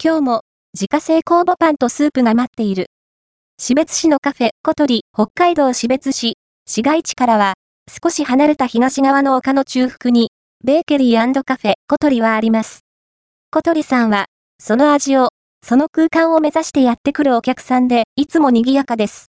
今日も自家製酵母パンとスープが待っている。標別市のカフェ、小鳥、北海道標別市、市街地からは、少し離れた東側の丘の中腹に、ベーケリーカフェ、小鳥はあります。小鳥さんは、その味を、その空間を目指してやってくるお客さんで、いつも賑やかです。